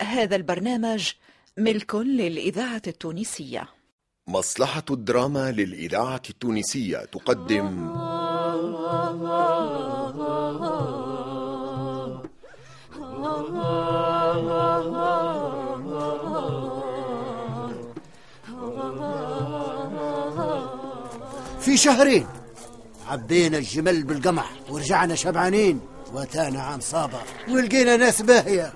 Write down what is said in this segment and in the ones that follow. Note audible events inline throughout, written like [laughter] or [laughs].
هذا البرنامج ملك للإذاعة التونسية. مصلحة الدراما للإذاعة التونسية تقدم. في شهرين عبينا الجمل بالقمح ورجعنا شبعانين وتانا عام صابر ولقينا ناس باهية.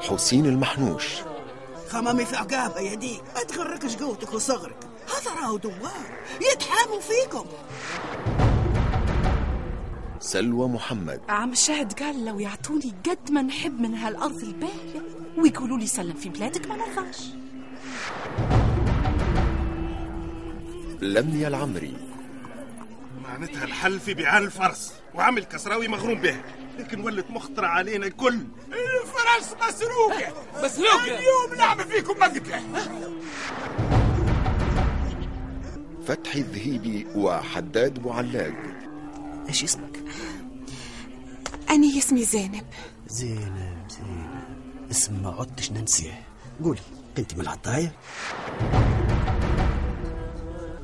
حسين المحنوش. خمامي في عقابة يا ديك ما تغركش قوتك وصغرك. هذا راهو دوار. يتحاموا فيكم. سلوى محمد. عم شاهد قال لو يعطوني قد ما نحب من هالأرض الباهية ويقولوا لي سلم في بلادك ما نرضاش. لميا العمري. معناتها الحل في بيعان الفرس وعمل كسراوي مغروم به. لكن ولت مخطرة علينا الكل. الفرس مسروقة. مسروقة؟ اليوم نعمل فيكم مقتلة فتحي الذهيبي وحداد بوعلاق إيش اسمك؟ أنا اسمي زينب. زينب زينب. اسم ما عدتش ننسيه. قولي انت من العطاية؟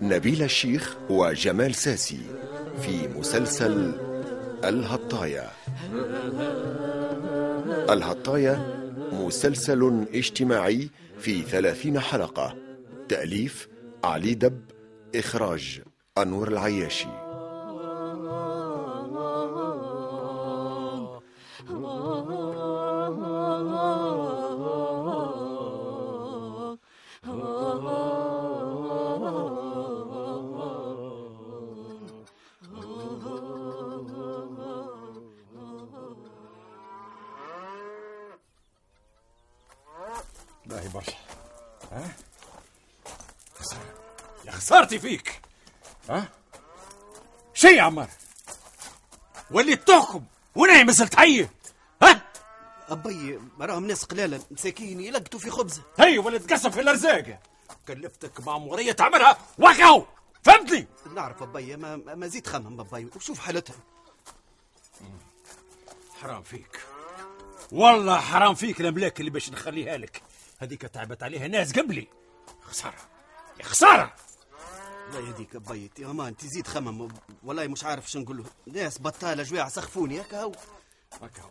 نبيل الشيخ وجمال ساسي في مسلسل الهطاية الهطاية مسلسل اجتماعي في ثلاثين حلقة تأليف علي دب إخراج أنور العياشي. ها؟ يا خسارتي فيك. ها؟ شي يا عمار؟ وليت تحكم وأنا ما زلت ها؟ أبي راهم ناس قلالة مساكين يلقطوا في خبزة. هي ولا تقسم في الأرزاق. كلفتك مأمورية تعملها وقعوا فهمتني؟ نعرف أبي ما, ما زيد خمم أبي وشوف حالتها حرام فيك. والله حرام فيك الأملاك اللي باش نخليها لك. هذيك تعبت عليها ناس قبلي. خسارة. يا خسارة. لا يهديك أبي يا مان تزيد خمم. والله مش عارف شو نقول له ناس بطالة جواع سخفوني. هكا هو. هكا هو.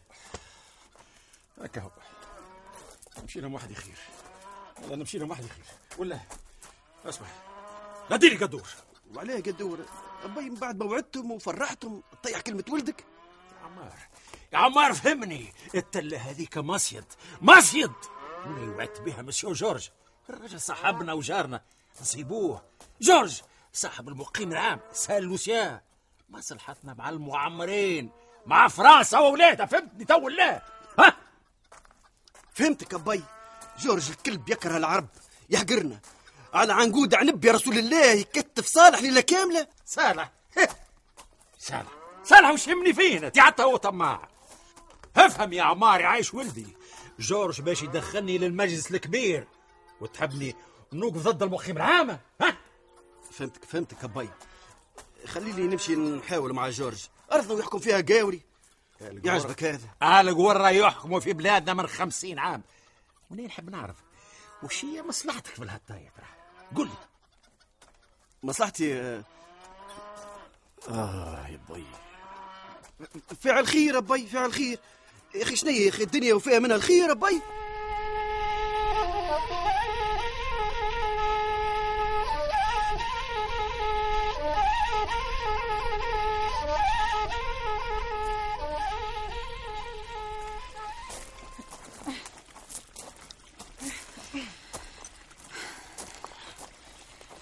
هكا هو. نمشي لهم واحد خير والله نمشي لهم واحد خير ولا. اسمع. لا ديري قدور. وعليه قدور. أبي من بعد ما وعدتم وفرحتم تطيح كلمة ولدك. يا عمار. يا عمار فهمني. التلة هذيك مصيد. مصيد. اللي وعدت بها مسيو جورج؟ الرجل صاحبنا وجارنا. نصيبوه. جورج صاحب المقيم العام سال لوسيان. مصلحتنا مع المعمرين مع فرنسا واولادها فهمتني تو لا ها؟ فهمتك أبي. جورج الكلب يكره العرب يحقرنا على عنقود عنب يا رسول الله يكتف صالح ليلة كاملة. صالح. صالح. صالح وش يهمني فينا تي حتى هو طماع افهم يا عماري عايش ولدي. جورج باش يدخلني للمجلس الكبير. وتحبني نوقف ضد المقيم العامة ها؟ فهمتك فهمتك أبي. خلي لي نمشي نحاول مع جورج. أرضنا ويحكم فيها قاوري يعجبك هذا. أهل قورة يحكموا في بلادنا من خمسين عام. ونين نحب نعرف؟ وش هي مصلحتك في الهتاية ترى؟ قل لي. مصلحتي آه, آه يا بي فعل خير أبي فعل خير. يا أخي شنو يا أخي؟ الدنيا وفيها منها الخير أبي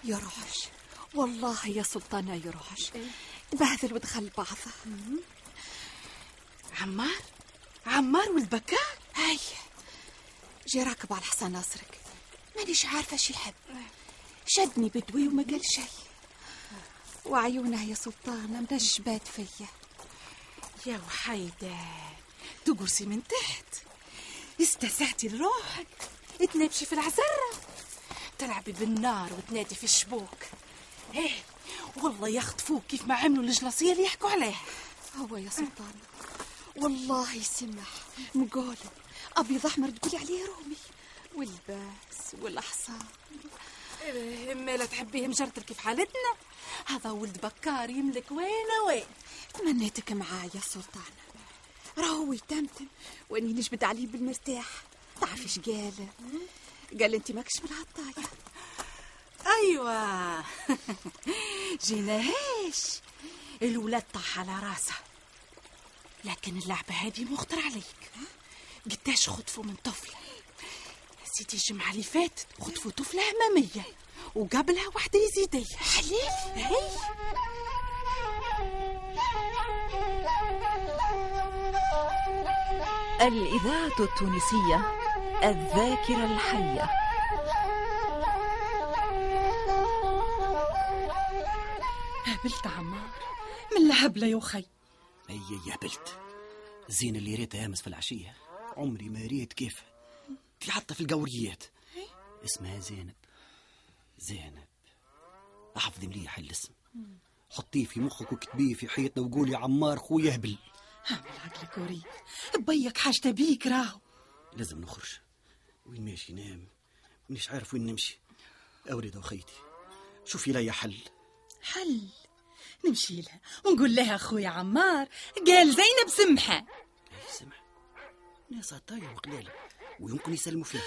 يروحش والله يا سلطانة يروحش بهذل ودخل بعضه عمار؟ عمار والبكاء؟ هاي جي راكب على الحصان ناصرك. مانيش عارفة شي يحب شدني بدوي وما قال شي. وعيونه يا سلطانة منجبات فيا. يا وحيدة تقرسي من تحت. استسعتي لروحك. تنبشي في العزرة. تلعبي بالنار وتنادي في الشبوك. إيه والله يخطفوك كيف ما عملوا الجلاصية اللي يحكوا عليها. هو يا سلطان والله يسمح مقول ابيض احمر تقولي عليه رومي. والباس والاحصان مالا تحبيه مجرتر كيف حالتنا. هذا ولد بكار يملك وين وين. تمنيتك معايا سلطانة راهو يتمتم وإني نجبد عليه بالمرتاح. تعرفي إيش قال؟ قال انت ماكش من العطاية أيوه. [laughs] جيناهاش الولاد طاح على راسه. لكن اللعبة هذه مخطر عليك. قداش خطفوا من طفلة سيدي الجمعة اللي فاتت خطفوا طفلة أمامية وقبلها واحدة يزيدية حليف هي الإذاعة التونسية الذاكرة الحية. هبلت عمار من الهبلة يا خي هي يا هبلت زين اللي ريتها آمس في العشية. عمري ما ريت كيف. في حتى في القوريات. اسمها زينب. زينب. أحفظي مليح الاسم. حطيه في مخك وكتبيه في حيطنا وقولي عمار خويا هبل. اعمل عقلك وريد بيك حاجته بيك راهو. لازم نخرج. وين ماشي نام؟ مانيش عارف وين نمشي. أوريد أخيتي شوفي لي حل. حل. نمشي لها ونقول لها أخويا عمار قال زينب سمحة. اي سمح ناس طاية وقلالة ويمكن يسلموا فيها.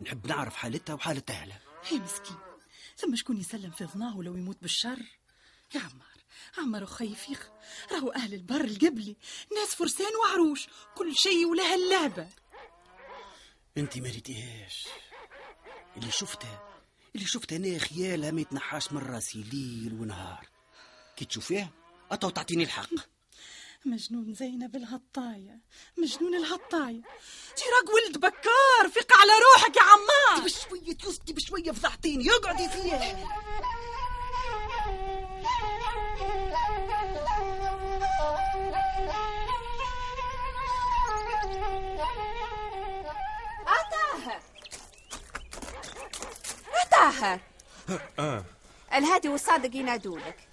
نحب نعرف حالتها وحالة أهلها. هي مسكين. ثم شكون يسلم في ظناه لو يموت بالشر؟ يا عمار عمار أخي فيخ راهو أهل البر القبلي. ناس فرسان وعروش. كل شيء ولها اللعبة. أنت ما ريتيهاش اللي شفتها اللي شفتها أنا خيالها ما يتنحاش من راسي ليل ونهار. كي تشوفيها أتو تعطيني الحق. مجنون زينب الهطاية مجنون الهطاية تراك ولد بكار فيق على روحك يا عمار. بشوية يسطي بشوية فضحتيني اقعدي فيها طاهر طاهر آه. الهادي والصادق ينادولك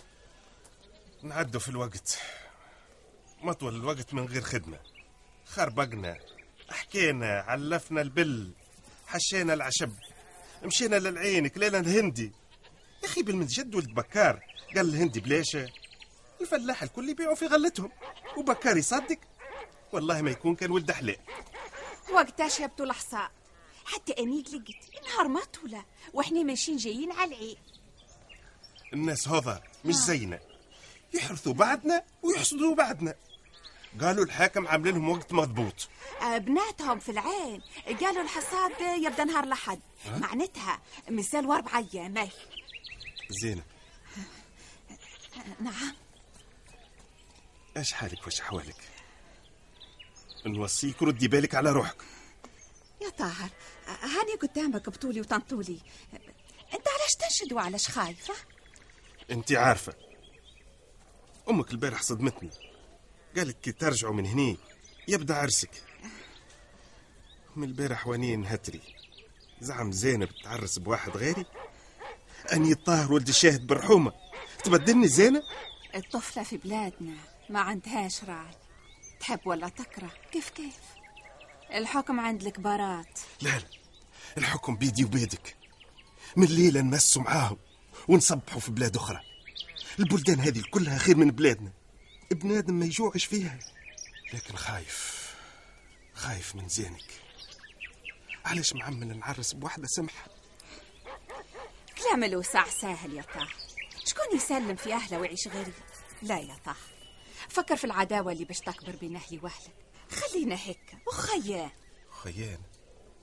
نعدوا في الوقت. مطول الوقت من غير خدمة. خربقنا حكينا علفنا البل حشينا العشب مشينا للعين كلينا الهندي. يا أخي بالمجد ولد بكار قال الهندي بليشة الفلاح الكل يبيعوا في غلتهم. وبكار يصدق؟ والله ما يكون كان ولد حلال وقتها شابتوا الحصان حتى أني قلقت نهار ما طولة وإحنا ماشيين جايين على العين. الناس هذا مش زينا يحرثوا بعدنا ويحسدوا بعدنا قالوا الحاكم عامل لهم وقت مضبوط. آه، بناتهم في العين. قالوا الحصاد يبدأ نهار الأحد. معناتها مازال واربع أيام أي زينب. نعم. إيش حالك؟ واش أحوالك؟ نوصيك ردي بالك على روحك. يا طاهر هاني قدامك بطولي وطنطولي. أنت علاش تنشد وعلاش خايفة؟ أنت عارفة أمك البارح صدمتني. قالت كي ترجعوا من هني يبدأ عرسك. من البارح واني نهتري. زعم زينب تعرس بواحد غيري؟ أني الطاهر ولد الشاهد برحومة. تبدلني زينب؟ الطفلة في بلادنا ما عندهاش راي تحب ولا تكره؟ كيف كيف؟ الحكم عند الكبارات. لا لا. الحكم بيدي وبيدك. من الليلة نمسوا معاهم ونصبحوا في بلاد أخرى. البلدان هذه كلها خير من بلادنا. بنادم ما يجوعش فيها. لكن خايف خايف من زينك. علاش معمل نعرس بواحدة سمحة؟ كلام الوسع ساهل يا طه. شكون يسلم في أهله ويعيش غريب لا يا طه. فكر في العداوة اللي باش تكبر بين أهلي وأهلك. خلينا هيك وخيان. خيان؟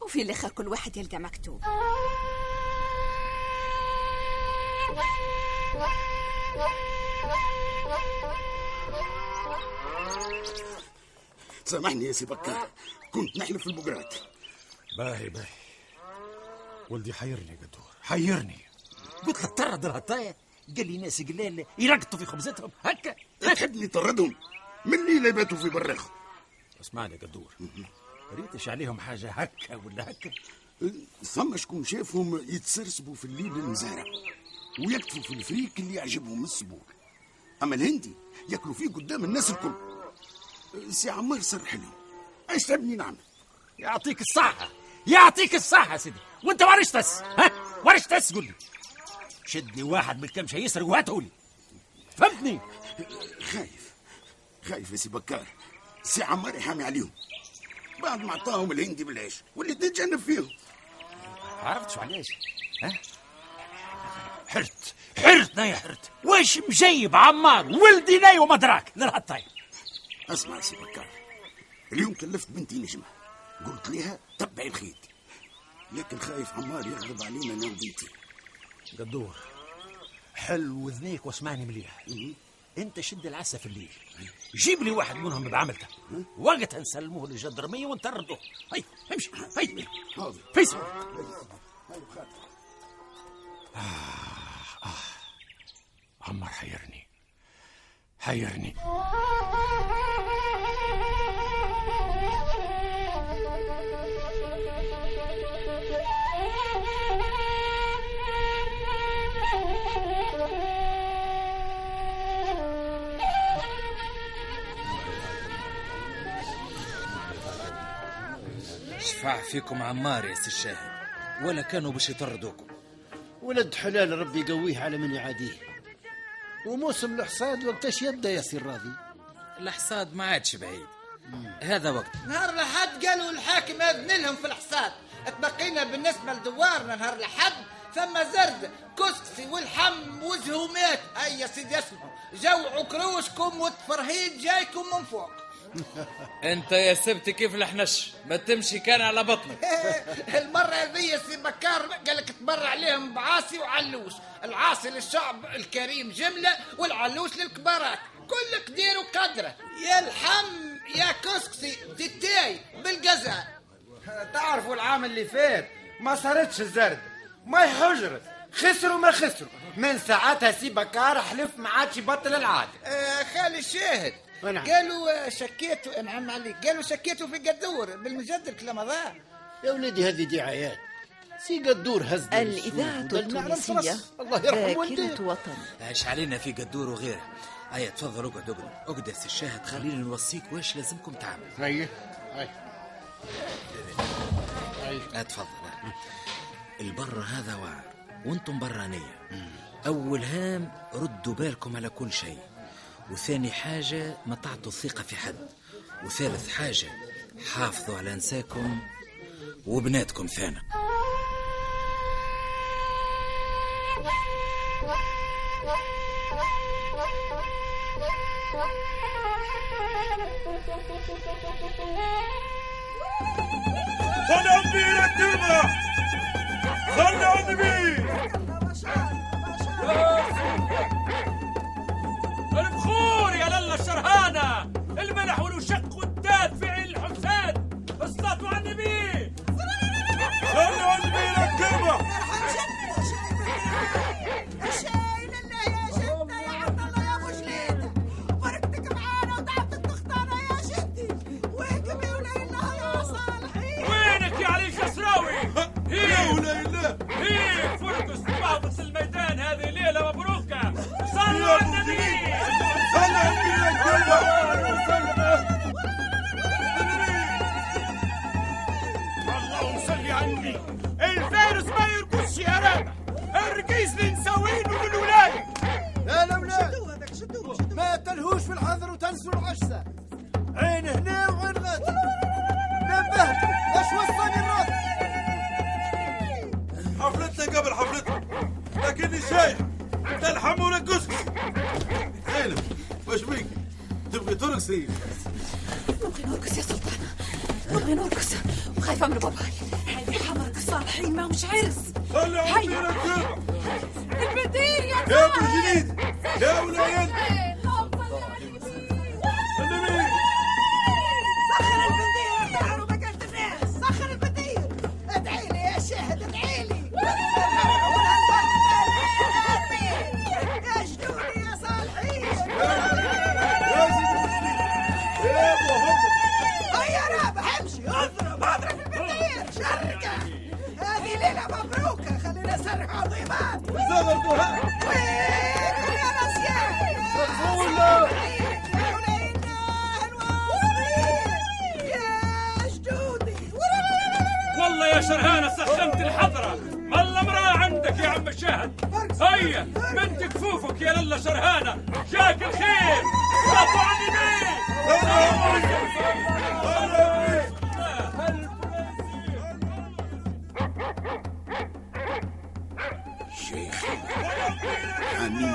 وفي الآخر كل واحد يلقى مكتوب. [laughs] سامحني يا سي بكار كنت نحلف في البقرات باهي باهي. ولدي حيرني قدور. حيرني. قلت له طرد الهطاية قال لي ناس قلال يرقطوا في خبزتهم. هكا. تحبني طردهم. من الليلة يباتوا في بريخ اسمعني قدور. ريتش عليهم حاجة هكا ولا هكا. ثم شكون شافهم يتسرسبوا في الليل المزارع. ويكتفوا في الفريك اللي يعجبهم السبور أما الهندي ياكلوا فيه قدام الناس الكل. سي عمار سرح لهم. إيش تبيني نعمل؟ يعطيك الصحة. يعطيك الصحة سيدي. وأنت وارش تس ها؟ وارش تس قول لي. شدني واحد من كم شيء يسرق وهاته لي فهمتني؟ خايف. خايف يا سي بكار. سي عمار يحامي عليهم. بعد ما عطاهم الهندي بالعيش واللي تتجنب فيهم. عرفت شو علاش ها؟ حرت حرت ناي حرت. واش مجيب عمار؟ ولدي ناي وما دراك للهطاي اسمع يا سي بكار. اليوم كلفت بنتي نجمة. قلت لها تبعي الخيط. لكن خايف عمار يغضب علينا أنا وبنتي. قدور. حل وذنيك واسمعني مليح. انت شد العسى في الليل. جيب لي واحد منهم بعملته. وقتها نسلموه للجدرمية ونطردوه هي امشي. هي. حاضر فيس عمار حيرني. حيرني. شفع فيكم عمار يا سي الشاهد. ولا كانوا باش يطردوكم. ولد حلال ربي يقويه على من يعاديه. وموسم الحصاد وقتاش يبدأ يا سي الراضي الحصاد ما عادش بعيد. هذا وقت. نهار لحد قالوا الحاكم أذن لهم في الحصاد. تبقينا بالنسبة لدوارنا نهار لحد ثم زرد كسكسي والحم وجهه مات أي يا سيدي اسمعوا. جوعوا كروشكم والتفرهيد جايكم من فوق. [laughs] انت يا سبت كيف الحنش ما تمشي كان على بطنك. [laughs] المرة هذه سي بكار قال لك تبر عليهم بعاصي وعلوش. العاصي للشعب الكريم جملة والعلوش للكبارات. كل قدير وقدرة. يا الحم يا كسكسي تتاي بالقزا تعرفوا العام اللي فات ما صارتش الزرد ما حجرت. خسروا ما خسروا. من ساعتها سي بكار حلف ما عادش يبطل العادة آه خالي الشاهد ونعم. قالوا آه، شكيتوا نعم عليك. قالوا شكيتوا في قدور بالمجد الكلام هذا. يا ولدي هذه دعايات. سي قدور هز الإذاعة التونسية الله يرحم والديه ذاكرة وطن عاش علينا في قدور وغيره؟ هيا تفضل اقعد اقعد. اقعد يا سي الشاهد خلينا نوصيك واش لازمكم تعمل. إيه إيه لا تفضل. البر هذا وعر وأنتم برانية. أول هام ردوا بالكم على كل شيء. وثاني حاجة ما تعطوا الثقة في حد. وثالث حاجة حافظوا على نساكم وبناتكم النبي على النبي البخور الشرهانة الملح والوشق والدافع الحساد الصلاة على النبي صلي على النبي يا كلمة وينك يا علي الشسراوي يا هي ولا إله هي فرقس بعض الميدان هذه ليلة مبروكة. صلوا على النبي. اللهم صل على النبي الفارس ما يرقصش يا رابع الرقيس اللي نسوينه من الولاية لا لا لا ما تلهوش في الحظر وتنسوا العشسة. عين هنا وعين غادي نبهت. إيش وصلني الراس حفلتنا قبل حفلتنا. لكني شايح تلحم ولا وش بيك تبغي ترقصي نبغي نرقص يا سلطانة نبغي نرقص وخايفة من باباي. هاي حمرك الصالحين ما مش عرس. النبي هيا. يا كلمة البدير يا يا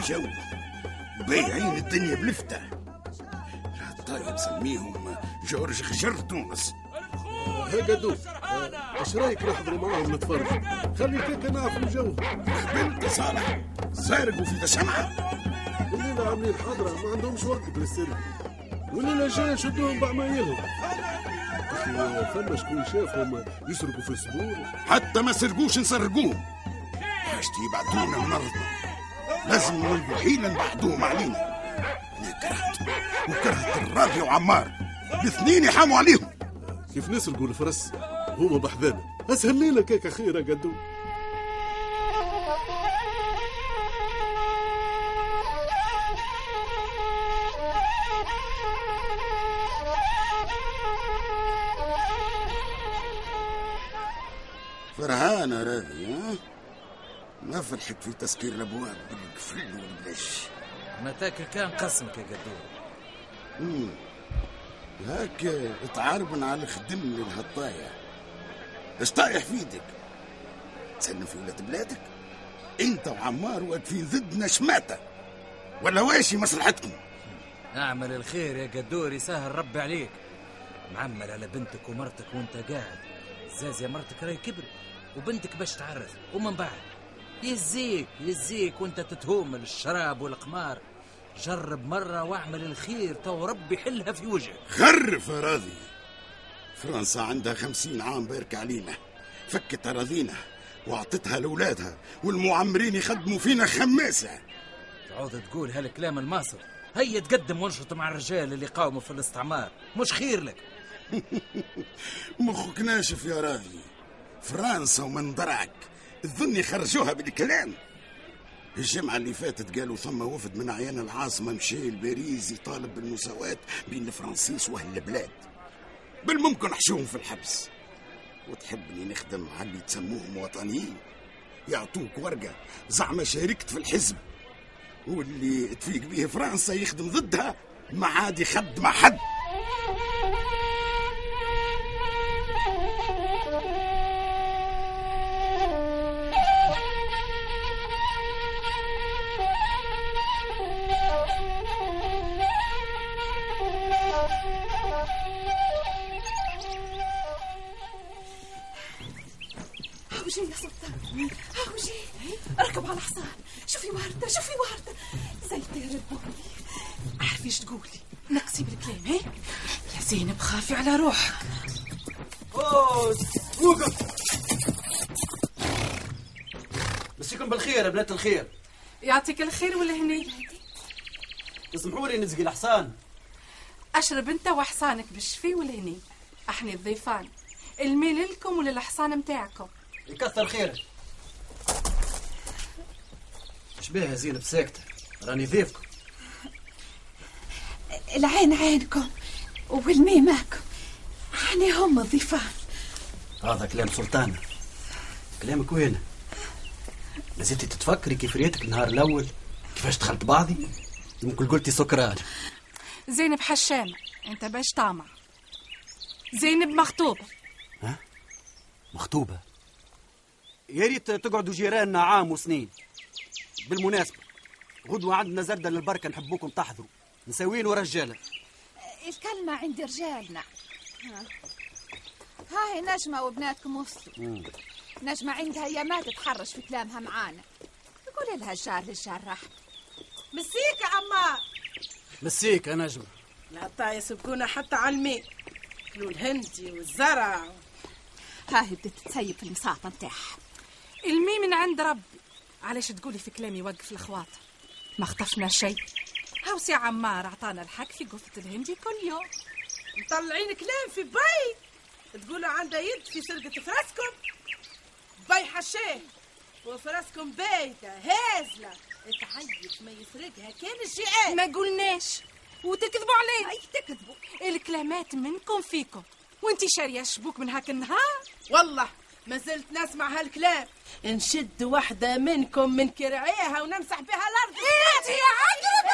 عاملين جو بايعين الدنيا بلفتة. طيب سميهم جورج خشر تونس قدو إيش رأيك نحضروا معاهم نتفرج؟ خلي كيكا نعرف الجو. قبلت صالح سارق في سمعة الليلة عاملين حضرة ما عندهمش وقت للسرقة والليلة الجاية نشدوهم بعمايلهم أخي فما شكون شافهم يسرقوا في السبور حتى ما سرقوش نسرقوهم. حاجتي يبعدونا ونرضنا لازم نولدوا حيلة نبعدوهم علينا. أنا كرهت وكرهت الراضي وعمار الاثنين يحاموا عليهم. كيف نسرقوا الفرس هما بحذانا أسهل ليلة كيكا خير قدو. فرهانة راضي ما فرحت في تسكير الأبواب بالقفل والبلاش ما تاكل كان قسمك يا قدور. هاك تعاربن على خدم للهطاية إيش طايح في إيدك؟ تسلم في ولاد بلادك؟ إنت وعمار واقفين ضدنا شماتة ولا واشي مصلحتكم؟ أعمل الخير يا قدور يسهل ربي عليك. معمل على بنتك ومرتك وانت قاعد. زاز يا مرتك راهي كبرت وبنتك باش تعرف ومن بعد؟ يزيك يزيك وانت تتهومل الشراب والقمار. جرب مرة واعمل الخير تو ربي يحلها في وجهك. خرف يا راضي فرنسا عندها خمسين عام بارك علينا. فكت أراضينا وأعطتها لأولادها والمعمرين يخدموا فينا خماسة. تعود تقول هالكلام الماصر هيا تقدم وانشط مع الرجال اللي قاوموا في الاستعمار. مش خير لك. [laughs] مخك ناشف يا راضي. فرنسا ومن درعك تظن يخرجوها بالكلام. الجمعة اللي فاتت قالوا ثم وفد من عيان العاصمة مشي لباريس يطالب بالمساواة بين الفرنسيس وأهل البلاد. بالممكن نحشوهم في الحبس. وتحبني نخدم على اللي تسموهم وطنيين. يعطوك ورقة. زعما شاركت في الحزب. واللي تفيق به فرنسا يخدم ضدها. ما عاد يخدم حد هاوجي يا سلطان. هاوجي اركب على الحصان. شوفي وردة شوفي وردة. زي طير البولي عارفة إيش تقولي؟ نقصي بالكلام هي يا زينب خافي على روحك. وقف. مسيكم بالخير يا بنات الخير. يعطيك الخير والهني اسمحوا لي نزقي الحصان. أشرب أنت وحصانك بالشفي والهني إحنا الضيفان. الميل لكم وللحصان متاعكم؟ يكثر خيرك إيش بيه يا زينب ساكتة؟ راني ضيفكم. العين عينكم والمي معكم يعني هم الضيفان هذا كلام سلطانة. كلامك وين لازلتي تتفكري كيف ريتك النهار الأول؟ كيفاش دخلت بعضي؟ يمكن قلتي سكران. زينب حشامة. أنت باش طامع زينب مخطوبة. مخطوبة؟ يا ريت تقعدوا جيراننا عام وسنين. بالمناسبة غدوة عندنا زردة للبركة نحبوكم تحضروا. نسوين ورجالة الكلمة عند رجالنا. ها. هاي نجمة وبناتكم وصلوا. نجمة عندها يا ما تتحرش في كلامها معانا. قولي لها الجار للجار راحت مسيك يا عمار مسيك يا نجمة. العطايا يسبقونا حتى على الماء كلوا الهندي والزرع. هاي بدت تسيب في المساطة نتاعها. المي من عند ربي. علاش تقولي في كلامي وقف الخواطر ما خطفنا شيء. هاو سي عمار عطانا الحق في قفة الهندي كل يوم. مطلعين كلام في بي. تقولوا عنده يد في سرقة فراسكم؟ بي حشاه وفراسكم بايتة هازلة. تعيش ما يسرقها كان الشيئات ما قلناش. وتكذبوا عليه أي تكذبوا؟ الكلامات منكم فيكم. وانتي شارية الشبوك من هاك النهار؟ والله. ما زلت نسمع هالكلام نشد واحدة منكم من كرعيها ونمسح بها الأرض انت يا عقرب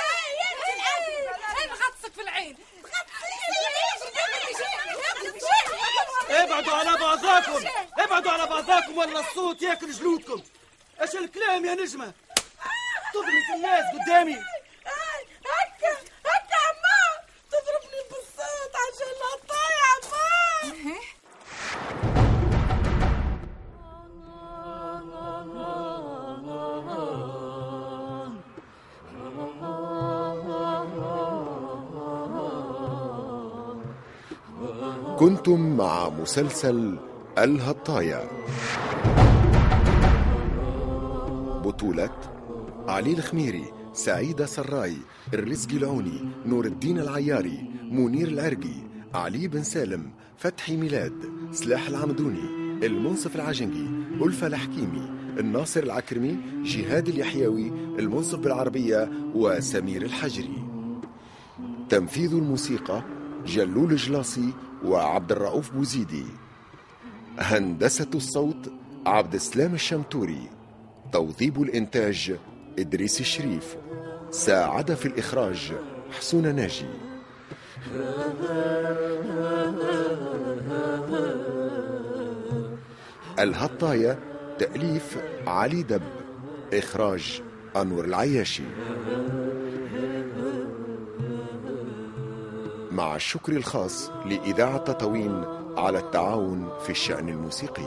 انت نغطسك في العين ابعدوا على بعضاكم ابعدوا على بعضاكم ولا الصوت ياكل جلودكم إيش الكلام يا نجمة تضربي في الناس قدامي كنتم مع مسلسل الهطايا. بطولة علي الخميري سعيدة سراي الرزقي العوني نور الدين العياري منير العرقي علي بن سالم فتحي ميلاد سلاح العمدوني المنصف العجنقي ألفة الحكيمي الناصر العكرمي جهاد اليحيوي المنصف بالعربية وسمير الحجري. تنفيذ الموسيقى جلول جلاصي وعبد الرؤوف بوزيدي. هندسة الصوت عبد السلام الشمتوري. توظيب الإنتاج إدريس الشريف. ساعد في الإخراج حسون ناجي. الهطاية تأليف علي دب. إخراج أنور العياشي. مع الشكر الخاص لإذاعة تطاوين على التعاون في الشأن الموسيقي.